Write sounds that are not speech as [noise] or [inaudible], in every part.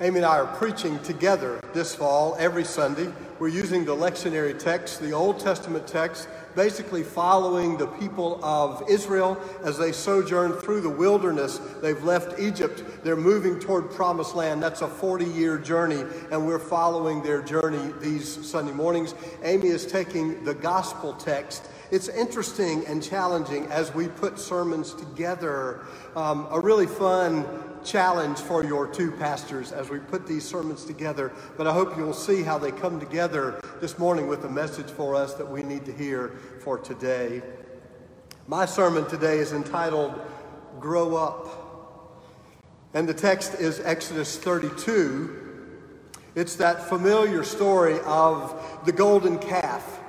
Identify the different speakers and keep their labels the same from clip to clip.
Speaker 1: Amy and I are preaching together this fall every Sunday. We're using the lectionary text, the Old Testament text, basically following the people of Israel as they sojourn through the wilderness. They've left Egypt. They're moving toward promised land. That's a 40 year journey, and we're following their journey these Sunday mornings. Amy is taking the gospel text. It's interesting and challenging as we put sermons together. Um, a really fun challenge for your two pastors as we put these sermons together. But I hope you'll see how they come together this morning with a message for us that we need to hear for today. My sermon today is entitled Grow Up. And the text is Exodus 32. It's that familiar story of the golden calf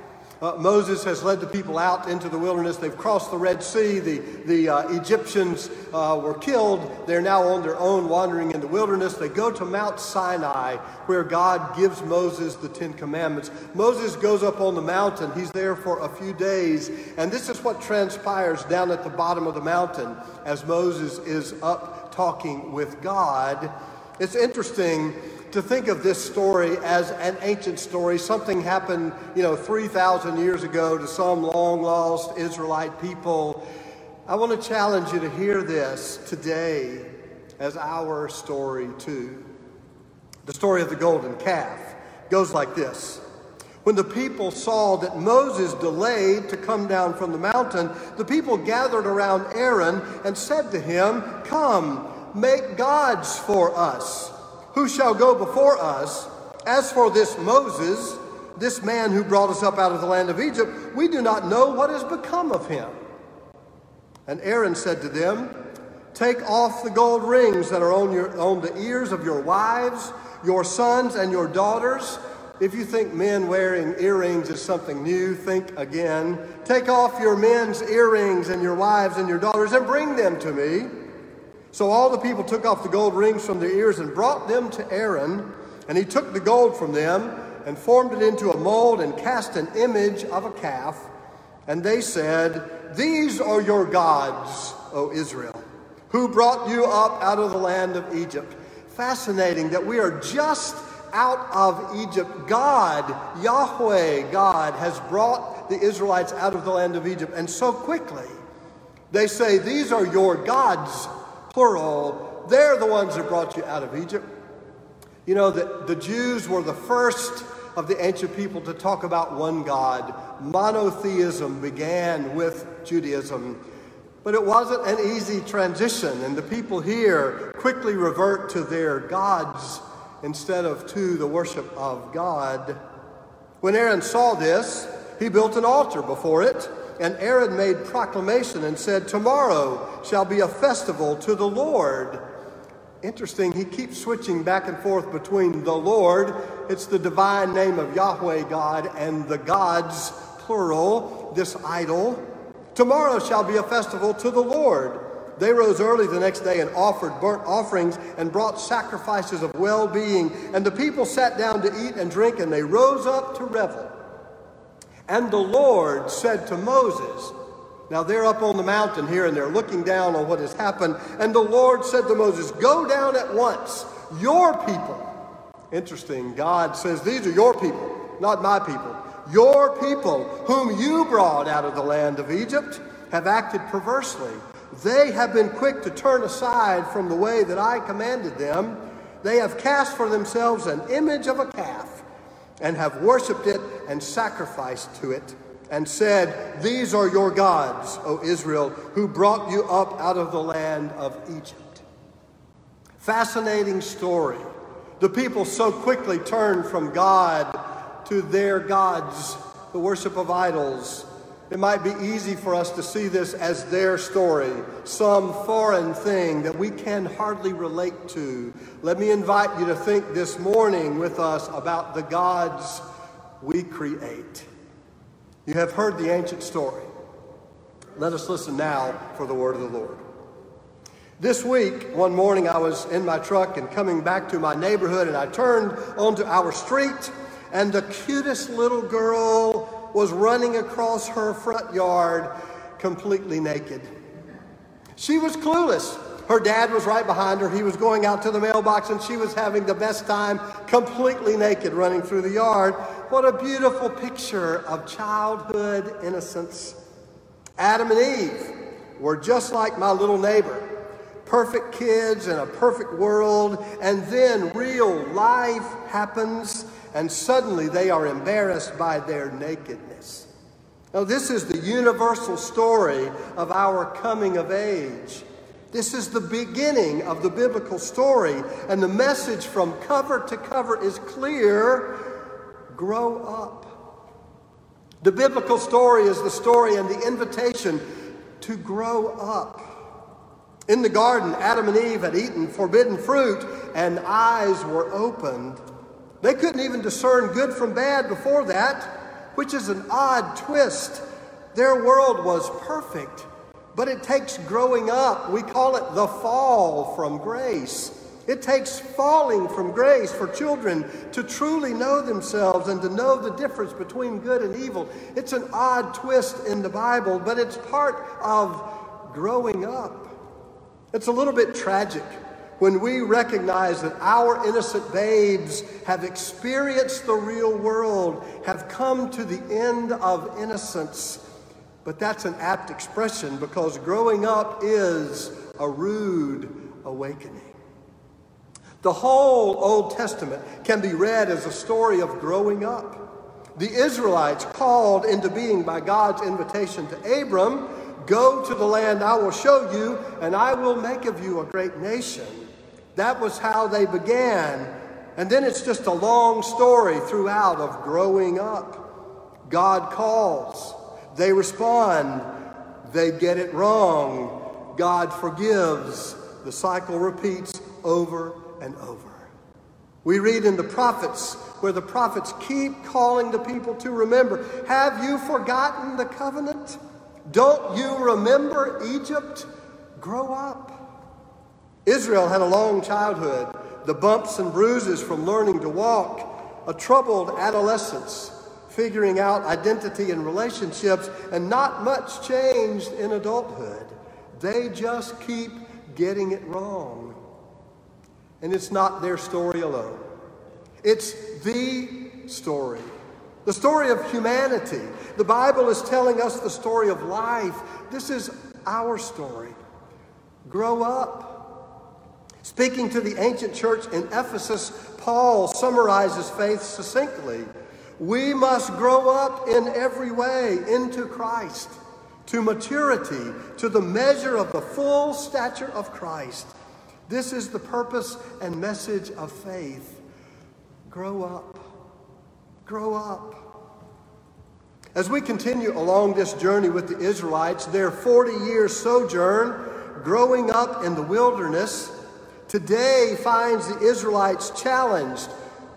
Speaker 1: uh, Moses has led the people out into the wilderness. They've crossed the Red Sea. The, the uh, Egyptians uh, were killed. They're now on their own wandering in the wilderness. They go to Mount Sinai where God gives Moses the Ten Commandments. Moses goes up on the mountain. He's there for a few days. And this is what transpires down at the bottom of the mountain as Moses is up talking with God. It's interesting to think of this story as an ancient story. Something happened, you know, 3,000 years ago to some long lost Israelite people. I want to challenge you to hear this today as our story, too. The story of the golden calf goes like this. When the people saw that Moses delayed to come down from the mountain, the people gathered around Aaron and said to him, Come, make gods for us who shall go before us? As for this Moses, this man who brought us up out of the land of Egypt, we do not know what has become of him. And Aaron said to them, Take off the gold rings that are on, your, on the ears of your wives, your sons, and your daughters. If you think men wearing earrings is something new, think again. Take off your men's earrings and your wives and your daughters and bring them to me. So all the people took off the gold rings from their ears and brought them to Aaron, and he took the gold from them and formed it into a mold and cast an image of a calf. And they said, These are your gods, O Israel, who brought you up out of the land of Egypt. Fascinating that we are just out of Egypt. God, Yahweh, God, has brought the Israelites out of the land of Egypt. And so quickly, they say, These are your gods, plural, they're the ones that brought you out of Egypt. You know, that the Jews were the first of the ancient people to talk about one God. Monotheism began with Judaism. But it wasn't an easy transition, and the people here quickly revert to their gods instead of to the worship of God. When Aaron saw this, he built an altar before it and Aaron made proclamation and said, Tomorrow shall be a festival to the Lord. Interesting, he keeps switching back and forth between the Lord, it's the divine name of Yahweh God, and the gods, plural, this idol. Tomorrow shall be a festival to the Lord. They rose early the next day and offered burnt offerings and brought sacrifices of well being. And the people sat down to eat and drink, and they rose up to revel. And the Lord said to Moses, now they're up on the mountain here and they're looking down on what has happened. And the Lord said to Moses, Go down at once, your people. Interesting. God says, These are your people, not my people. Your people, whom you brought out of the land of Egypt, have acted perversely. They have been quick to turn aside from the way that I commanded them. They have cast for themselves an image of a calf and have worshipped it and sacrificed to it, and said, These are your gods, O Israel, who brought you up out of the land of Egypt. Fascinating story. The people so quickly turned from God to their gods, the worship of idols, it might be easy for us to see this as their story, some foreign thing that we can hardly relate to. Let me invite you to think this morning with us about the gods we create. You have heard the ancient story. Let us listen now for the word of the Lord. This week, one morning, I was in my truck and coming back to my neighborhood, and I turned onto our street, and the cutest little girl was running across her front yard completely naked. She was clueless. Her dad was right behind her. He was going out to the mailbox and she was having the best time, completely naked, running through the yard. What a beautiful picture of childhood innocence. Adam and Eve were just like my little neighbor perfect kids in a perfect world, and then real life happens, and suddenly they are embarrassed by their nakedness. Now, this is the universal story of our coming of age. This is the beginning of the biblical story, and the message from cover to cover is clear grow up. The biblical story is the story and the invitation to grow up. In the garden, Adam and Eve had eaten forbidden fruit, and eyes were opened. They couldn't even discern good from bad before that, which is an odd twist. Their world was perfect, but it takes growing up. We call it the fall from grace. It takes falling from grace for children to truly know themselves and to know the difference between good and evil. It's an odd twist in the Bible, but it's part of growing up. It's a little bit tragic when we recognize that our innocent babes have experienced the real world, have come to the end of innocence. But that's an apt expression because growing up is a rude awakening. The whole Old Testament can be read as a story of growing up. The Israelites, called into being by God's invitation to Abram, Go to the land I will show you, and I will make of you a great nation. That was how they began. And then it's just a long story throughout of growing up. God calls, they respond, they get it wrong. God forgives. The cycle repeats over and over. We read in the prophets where the prophets keep calling the people to remember Have you forgotten the covenant? Don't you remember Egypt? Grow up. Israel had a long childhood, the bumps and bruises from learning to walk, a troubled adolescence, figuring out identity and relationships, and not much changed in adulthood. They just keep getting it wrong. And it's not their story alone, it's the story the story of humanity. The Bible is telling us the story of life. This is our story. Grow up. Speaking to the ancient church in Ephesus, Paul summarizes faith succinctly. We must grow up in every way into Christ, to maturity, to the measure of the full stature of Christ. This is the purpose and message of faith. Grow up. Grow up. As we continue along this journey with the Israelites, their 40 year sojourn, growing up in the wilderness, today finds the Israelites challenged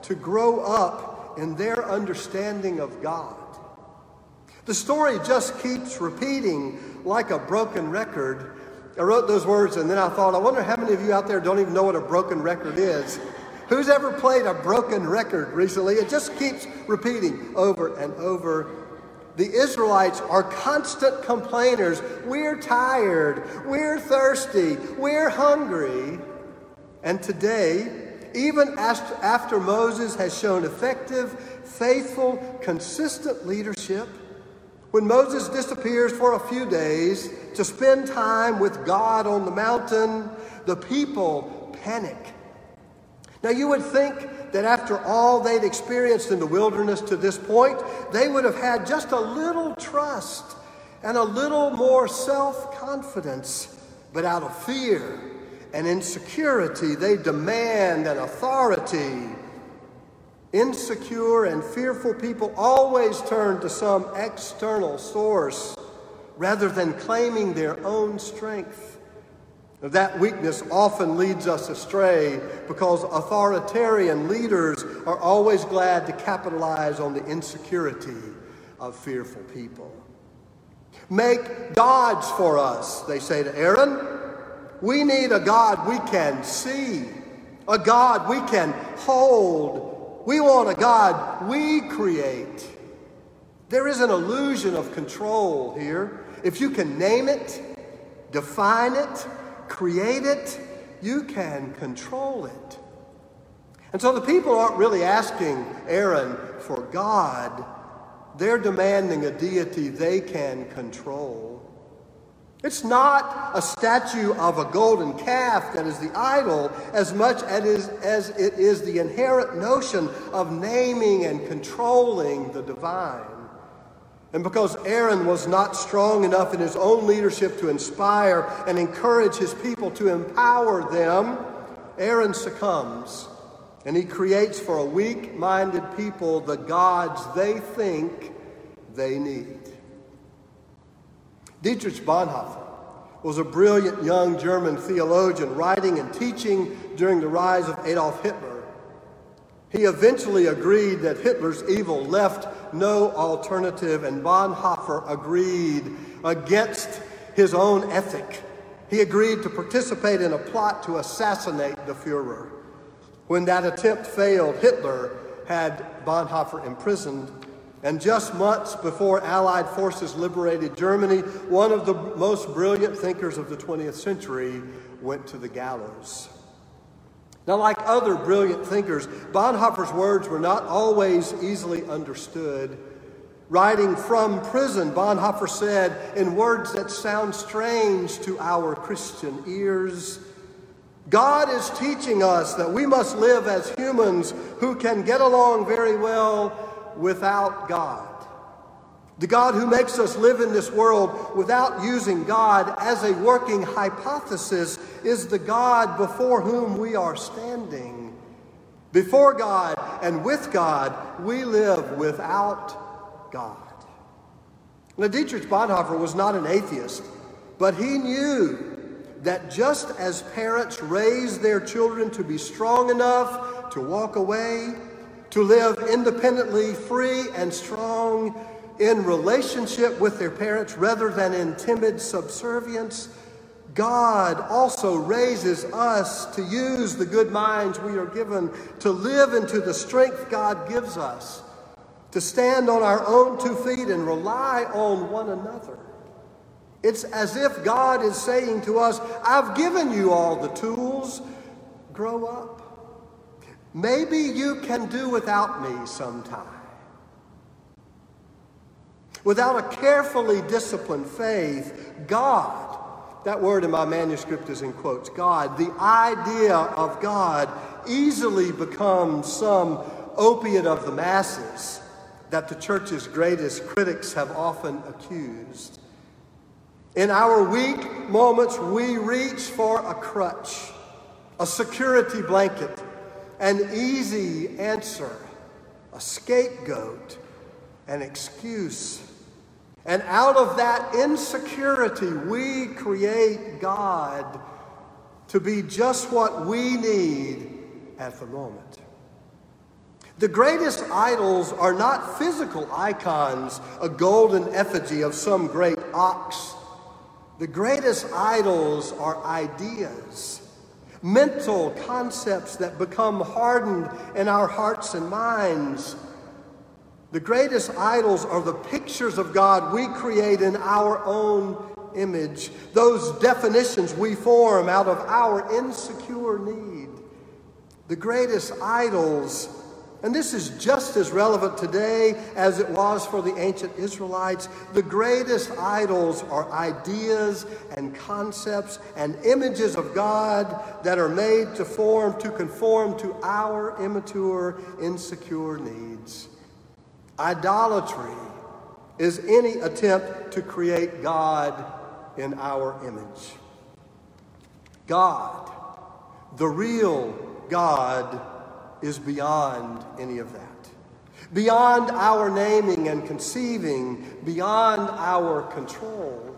Speaker 1: to grow up in their understanding of God. The story just keeps repeating like a broken record. I wrote those words and then I thought, I wonder how many of you out there don't even know what a broken record is. Who's ever played a broken record recently? It just keeps repeating over and over. The Israelites are constant complainers. We're tired. We're thirsty. We're hungry. And today, even after Moses has shown effective, faithful, consistent leadership, when Moses disappears for a few days to spend time with God on the mountain, the people panic now, you would think that after all they'd experienced in the wilderness to this point, they would have had just a little trust and a little more self confidence. But out of fear and insecurity, they demand an authority. Insecure and fearful people always turn to some external source rather than claiming their own strength. That weakness often leads us astray because authoritarian leaders are always glad to capitalize on the insecurity of fearful people. Make gods for us, they say to Aaron. We need a God we can see, a God we can hold. We want a God we create. There is an illusion of control here. If you can name it, define it, create it, you can control it. And so the people aren't really asking Aaron for God, they're demanding a deity they can control. It's not a statue of a golden calf that is the idol as much as, as it is the inherent notion of naming and controlling the divine. And because Aaron was not strong enough in his own leadership to inspire and encourage his people to empower them, Aaron succumbs and he creates for a weak minded people the gods they think they need. Dietrich Bonhoeffer was a brilliant young German theologian writing and teaching during the rise of Adolf Hitler. He eventually agreed that Hitler's evil left no alternative, and Bonhoeffer agreed against his own ethic. He agreed to participate in a plot to assassinate the Fuhrer. When that attempt failed, Hitler had Bonhoeffer imprisoned. And just months before Allied forces liberated Germany, one of the most brilliant thinkers of the 20th century went to the gallows. Now, like other brilliant thinkers, Bonhoeffer's words were not always easily understood. Writing from prison, Bonhoeffer said, in words that sound strange to our Christian ears, God is teaching us that we must live as humans who can get along very well without God. The God who makes us live in this world without using God as a working hypothesis is the God before whom we are standing. Before God and with God, we live without God. Now, Dietrich Bonhoeffer was not an atheist, but he knew that just as parents raise their children to be strong enough to walk away, to live independently, free, and strong in relationship with their parents rather than in timid subservience, God also raises us to use the good minds we are given to live into the strength God gives us, to stand on our own two feet and rely on one another. It's as if God is saying to us, I've given you all the tools, grow up. Maybe you can do without me sometime. Without a carefully disciplined faith, God, that word in my manuscript is in quotes, God, the idea of God easily becomes some opiate of the masses that the church's greatest critics have often accused. In our weak moments, we reach for a crutch, a security blanket, an easy answer, a scapegoat, an excuse. And out of that insecurity, we create God to be just what we need at the moment. The greatest idols are not physical icons, a golden effigy of some great ox the greatest idols are ideas, mental concepts that become hardened in our hearts and minds. The greatest idols are the pictures of God we create in our own image, those definitions we form out of our insecure need. The greatest idols and this is just as relevant today as it was for the ancient Israelites. The greatest idols are ideas and concepts and images of God that are made to form, to conform to our immature, insecure needs. Idolatry is any attempt to create God in our image. God, the real God, is beyond any of that. Beyond our naming and conceiving, beyond our control.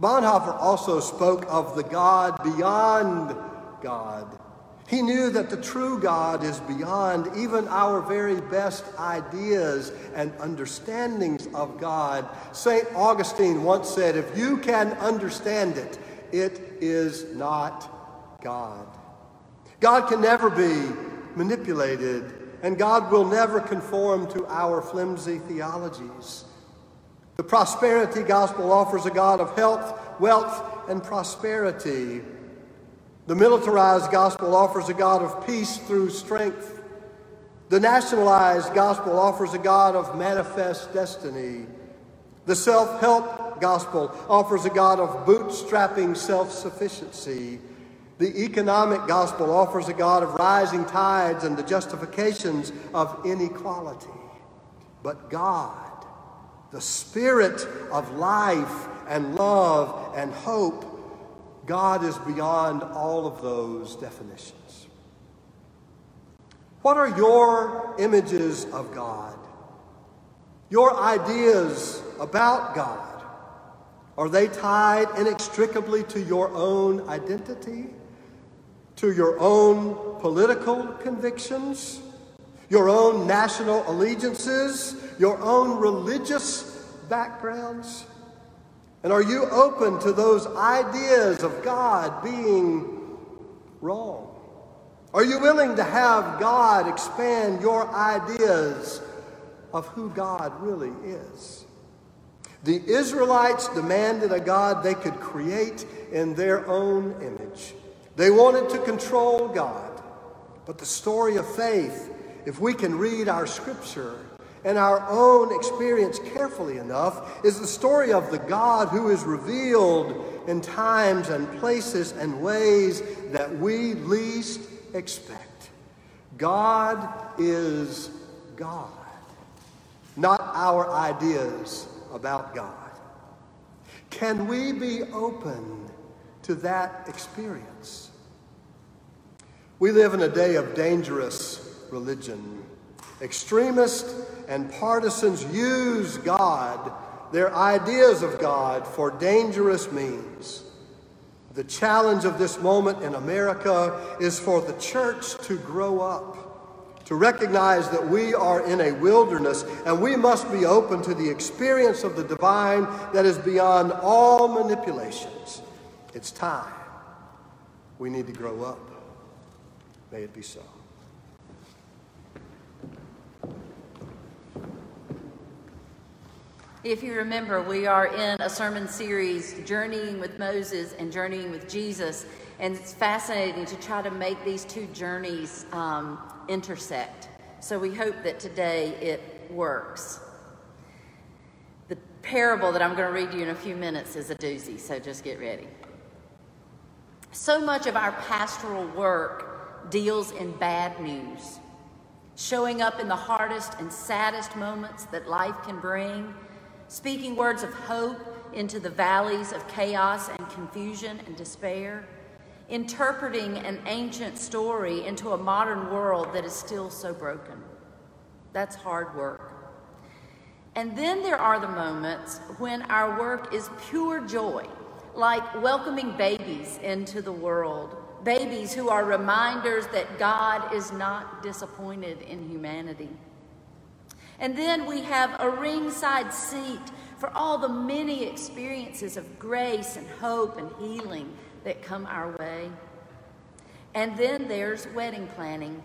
Speaker 1: Bonhoeffer also spoke of the God beyond God. He knew that the true God is beyond even our very best ideas and understandings of God. St. Augustine once said, If you can understand it, it is not God. God can never be manipulated, and God will never conform to our flimsy theologies. The prosperity gospel offers a God of health, wealth, and prosperity. The militarized gospel offers a God of peace through strength. The nationalized gospel offers a God of manifest destiny. The self help gospel offers a God of bootstrapping self sufficiency. The economic gospel offers a God of rising tides and the justifications of inequality. But God, the Spirit of life and love and hope, God is beyond all of those definitions. What are your images of God? Your ideas about God? Are they tied inextricably to your own identity? To your own political convictions? Your own national allegiances? Your own religious backgrounds? And are you open to those ideas of God being wrong? Are you willing to have God expand your ideas of who God really is? The Israelites demanded a God they could create in their own image. They wanted to control God. But the story of faith, if we can read our scripture, and our own experience carefully enough is the story of the God who is revealed in times and places and ways that we least expect. God is God, not our ideas about God. Can we be open to that experience? We live in a day of dangerous religion. Extremists and partisans use God, their ideas of God, for dangerous means. The challenge of this moment in America is for the church to grow up, to recognize that we are in a wilderness and we must be open to the experience of the divine that is beyond all manipulations. It's time. We need to grow up. May it be so.
Speaker 2: If you remember, we are in a sermon series, Journeying with Moses and Journeying with Jesus, and it's fascinating to try to make these two journeys um, intersect. So we hope that today it works. The parable that I'm going to read you in a few minutes is a doozy, so just get ready. So much of our pastoral work deals in bad news, showing up in the hardest and saddest moments that life can bring speaking words of hope into the valleys of chaos and confusion and despair, interpreting an ancient story into a modern world that is still so broken. That's hard work. And then there are the moments when our work is pure joy, like welcoming babies into the world, babies who are reminders that God is not disappointed in humanity. And then we have a ringside seat for all the many experiences of grace and hope and healing that come our way. And then there's wedding planning.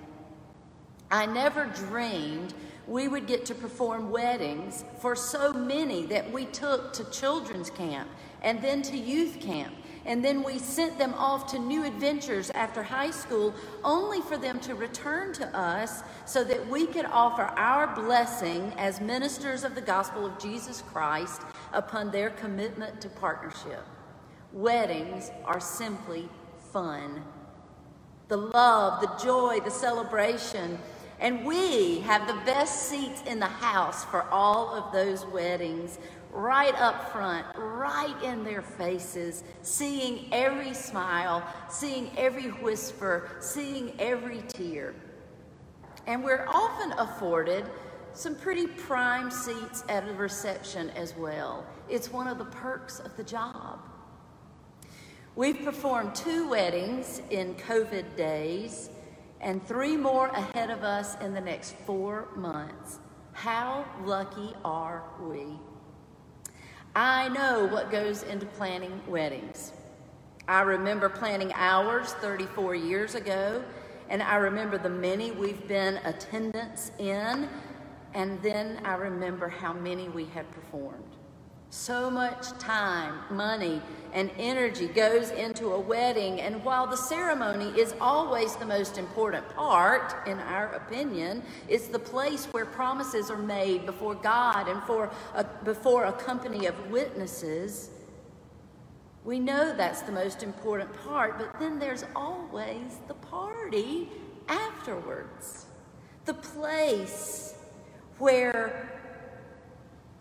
Speaker 2: I never dreamed we would get to perform weddings for so many that we took to children's camp and then to youth camp and then we sent them off to new adventures after high school, only for them to return to us so that we could offer our blessing as ministers of the gospel of Jesus Christ upon their commitment to partnership. Weddings are simply fun. The love, the joy, the celebration, and we have the best seats in the house for all of those weddings right up front, right in their faces, seeing every smile, seeing every whisper, seeing every tear. And we're often afforded some pretty prime seats at a reception as well. It's one of the perks of the job. We've performed two weddings in COVID days and three more ahead of us in the next four months. How lucky are we? I know what goes into planning weddings. I remember planning ours 34 years ago, and I remember the many we've been attendants in, and then I remember how many we have performed. So much time, money, and energy goes into a wedding, and while the ceremony is always the most important part, in our opinion, it's the place where promises are made before God and for a, before a company of witnesses. We know that's the most important part, but then there's always the party afterwards, the place where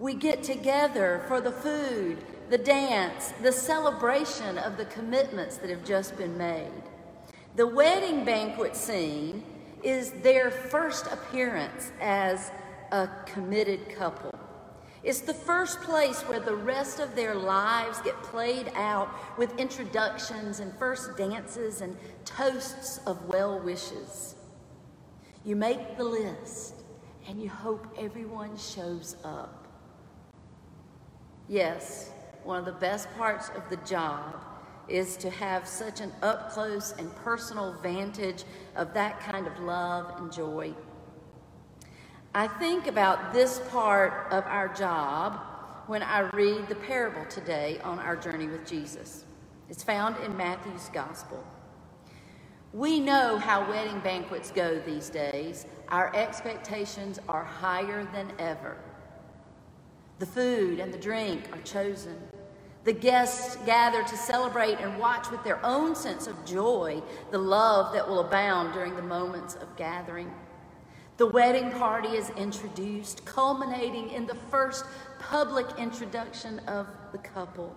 Speaker 2: we get together for the food, the dance, the celebration of the commitments that have just been made. The wedding banquet scene is their first appearance as a committed couple. It's the first place where the rest of their lives get played out with introductions and first dances and toasts of well wishes. You make the list and you hope everyone shows up. Yes, one of the best parts of the job is to have such an up close and personal vantage of that kind of love and joy. I think about this part of our job when I read the parable today on our journey with Jesus. It's found in Matthew's Gospel. We know how wedding banquets go these days. Our expectations are higher than ever. The food and the drink are chosen. The guests gather to celebrate and watch with their own sense of joy the love that will abound during the moments of gathering. The wedding party is introduced, culminating in the first public introduction of the couple.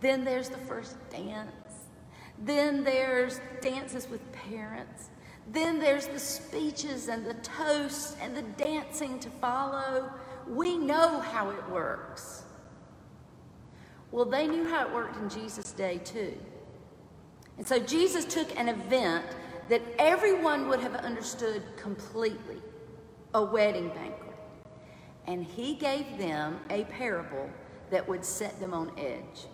Speaker 2: Then there's the first dance. Then there's dances with parents. Then there's the speeches and the toasts and the dancing to follow. We know how it works. Well, they knew how it worked in Jesus' day too. And so Jesus took an event that everyone would have understood completely a wedding banquet. And he gave them a parable that would set them on edge.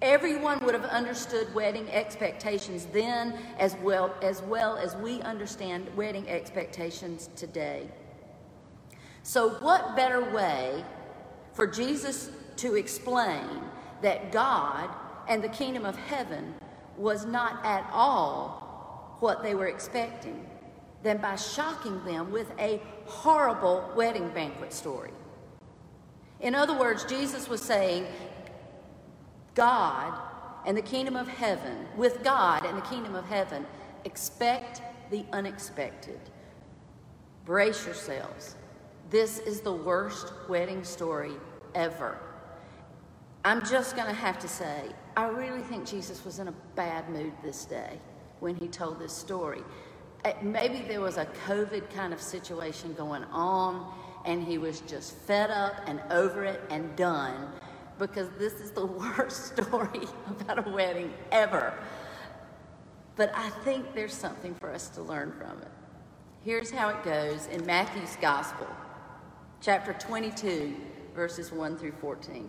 Speaker 2: Everyone would have understood wedding expectations then as well as well as we understand wedding expectations today. So, what better way for Jesus to explain that God and the kingdom of heaven was not at all what they were expecting than by shocking them with a horrible wedding banquet story? In other words, Jesus was saying, God and the kingdom of heaven, with God and the kingdom of heaven, expect the unexpected. Brace yourselves. This is the worst wedding story ever. I'm just going to have to say, I really think Jesus was in a bad mood this day when he told this story. Uh, maybe there was a COVID kind of situation going on, and he was just fed up and over it and done because this is the [laughs] worst story about a wedding ever. But I think there's something for us to learn from it. Here's how it goes in Matthew's Gospel chapter 22, verses 1 through 14.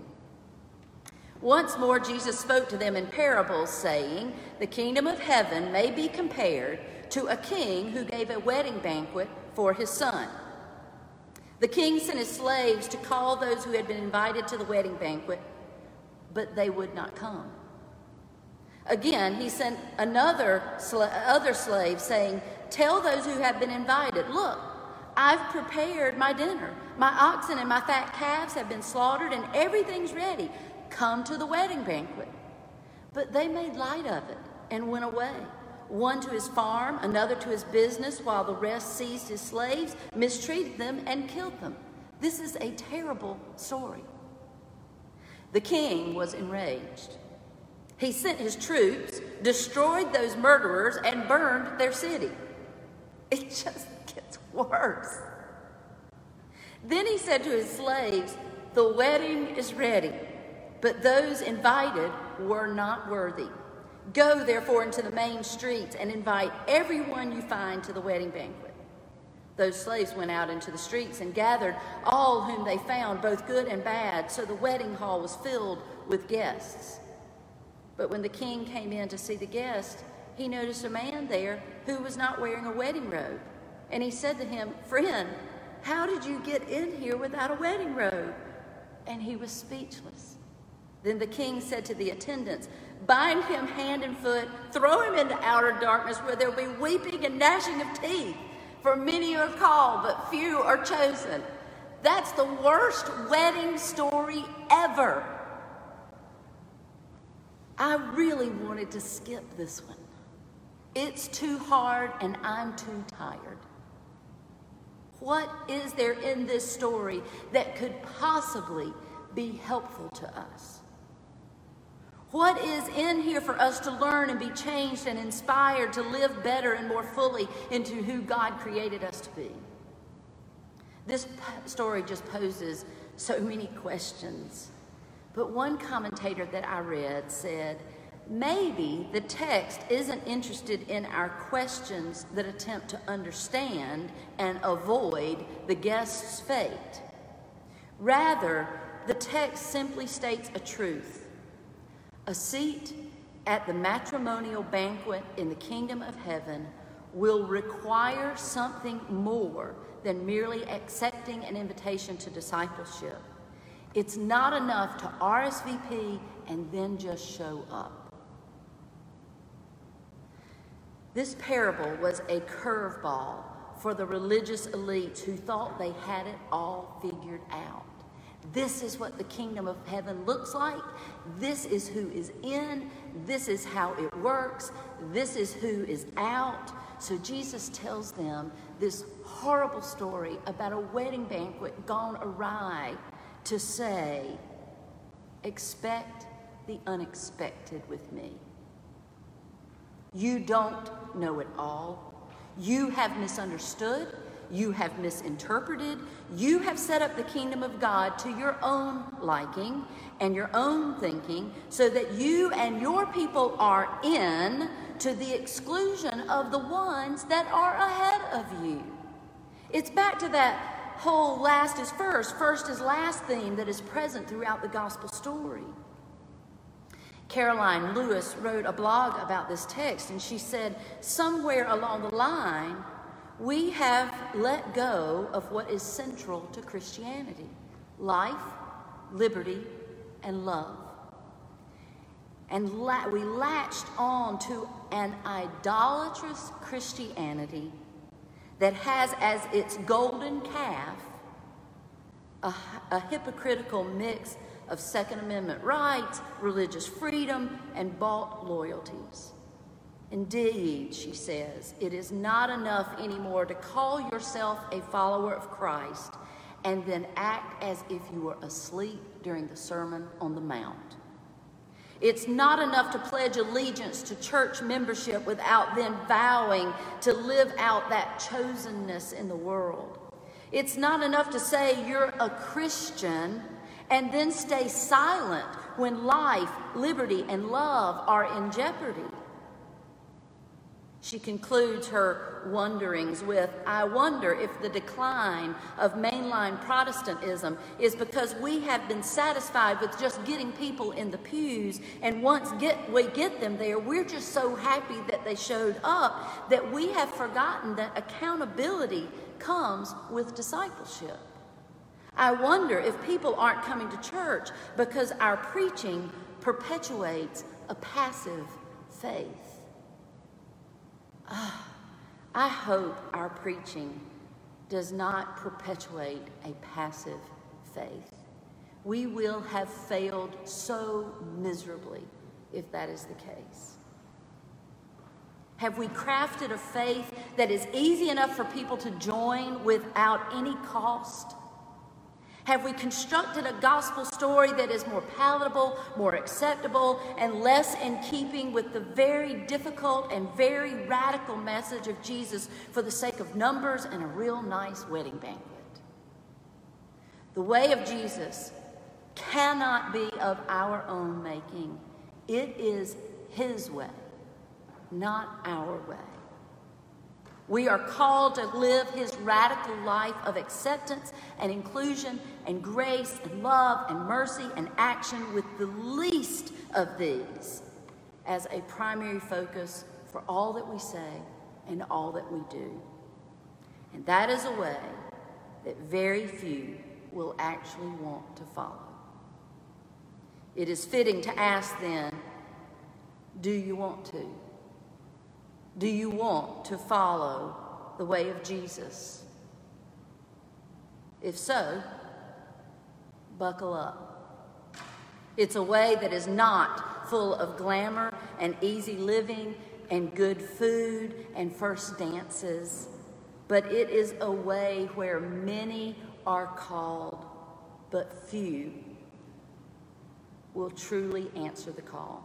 Speaker 2: Once more, Jesus spoke to them in parables, saying, The kingdom of heaven may be compared to a king who gave a wedding banquet for his son. The king sent his slaves to call those who had been invited to the wedding banquet, but they would not come. Again, he sent another sla- other slave, saying, Tell those who have been invited, look, I've prepared my dinner. My oxen and my fat calves have been slaughtered, and everything's ready. Come to the wedding banquet. But they made light of it and went away. One to his farm, another to his business, while the rest seized his slaves, mistreated them, and killed them. This is a terrible story. The king was enraged. He sent his troops, destroyed those murderers, and burned their city. It just gets worse. Then he said to his slaves, The wedding is ready, but those invited were not worthy. Go therefore into the main streets and invite everyone you find to the wedding banquet. Those slaves went out into the streets and gathered all whom they found, both good and bad, so the wedding hall was filled with guests. But when the king came in to see the guests, he noticed a man there who was not wearing a wedding robe. And he said to him, Friend, how did you get in here without a wedding robe? and he was speechless. Then the king said to the attendants, Bind him hand and foot, throw him into outer darkness where there will be weeping and gnashing of teeth. For many are called, but few are chosen. That's the worst wedding story ever. I really wanted to skip this one. It's too hard and I'm too tired. What is there in this story that could possibly be helpful to us? What is in here for us to learn and be changed and inspired to live better and more fully into who God created us to be? This story just poses so many questions. But one commentator that I read said, maybe the text isn't interested in our questions that attempt to understand and avoid the guest's fate. Rather, the text simply states a truth a seat at the matrimonial banquet in the kingdom of heaven will require something more than merely accepting an invitation to discipleship. It's not enough to RSVP and then just show up. This parable was a curveball for the religious elites who thought they had it all figured out. This is what the kingdom of heaven looks like. This is who is in. This is how it works. This is who is out. So Jesus tells them this horrible story about a wedding banquet gone awry to say, expect the unexpected with me. You don't know it all. You have misunderstood. You have misinterpreted. You have set up the kingdom of God to your own liking and your own thinking so that you and your people are in to the exclusion of the ones that are ahead of you. It's back to that whole last is first, first is last theme that is present throughout the gospel story. Karoline Lewis wrote a blog about this text, and she said, Somewhere along the line, we have let go of what is central to Christianity life, liberty, and love. And la- we latched on to an idolatrous Christianity that has as its golden calf a, a hypocritical mix of Second Amendment rights, religious freedom, and bought loyalties. Indeed, she says, it is not enough anymore to call yourself a follower of Christ and then act as if you were asleep during the Sermon on the Mount. It's not enough to pledge allegiance to church membership without then vowing to live out that chosenness in the world. It's not enough to say you're a Christian and then stay silent when life, liberty, and love are in jeopardy. She concludes her wonderings with I wonder if the decline of mainline Protestantism is because we have been satisfied with just getting people in the pews, and once get, we get them there, we're just so happy that they showed up that we have forgotten that accountability comes with discipleship. I wonder if people aren't coming to church because our preaching perpetuates a passive faith. Ah, I hope our preaching does not perpetuate a passive faith. We will have failed so miserably if that is the case. Have we crafted a faith that is easy enough for people to join without any cost? Have we constructed a gospel story that is more palatable, more acceptable, and less in keeping with the very difficult and very radical message of Jesus for the sake of numbers and a real nice wedding banquet? The way of Jesus cannot be of our own making, it is His way, not our way. We are called to live his radical life of acceptance and inclusion and grace and love and mercy and action with the least of these as a primary focus for all that we say and all that we do. And that is a way that very few will actually want to follow. It is fitting to ask then do you want to? Do you want to follow the way of Jesus? If so, buckle up. It's a way that is not full of glamour and easy living and good food and first dances, but it is a way where many are called, but few will truly answer the call.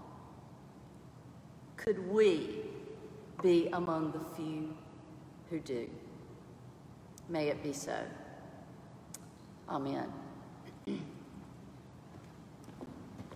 Speaker 2: Could we be among the few who do? May it be so. Amen.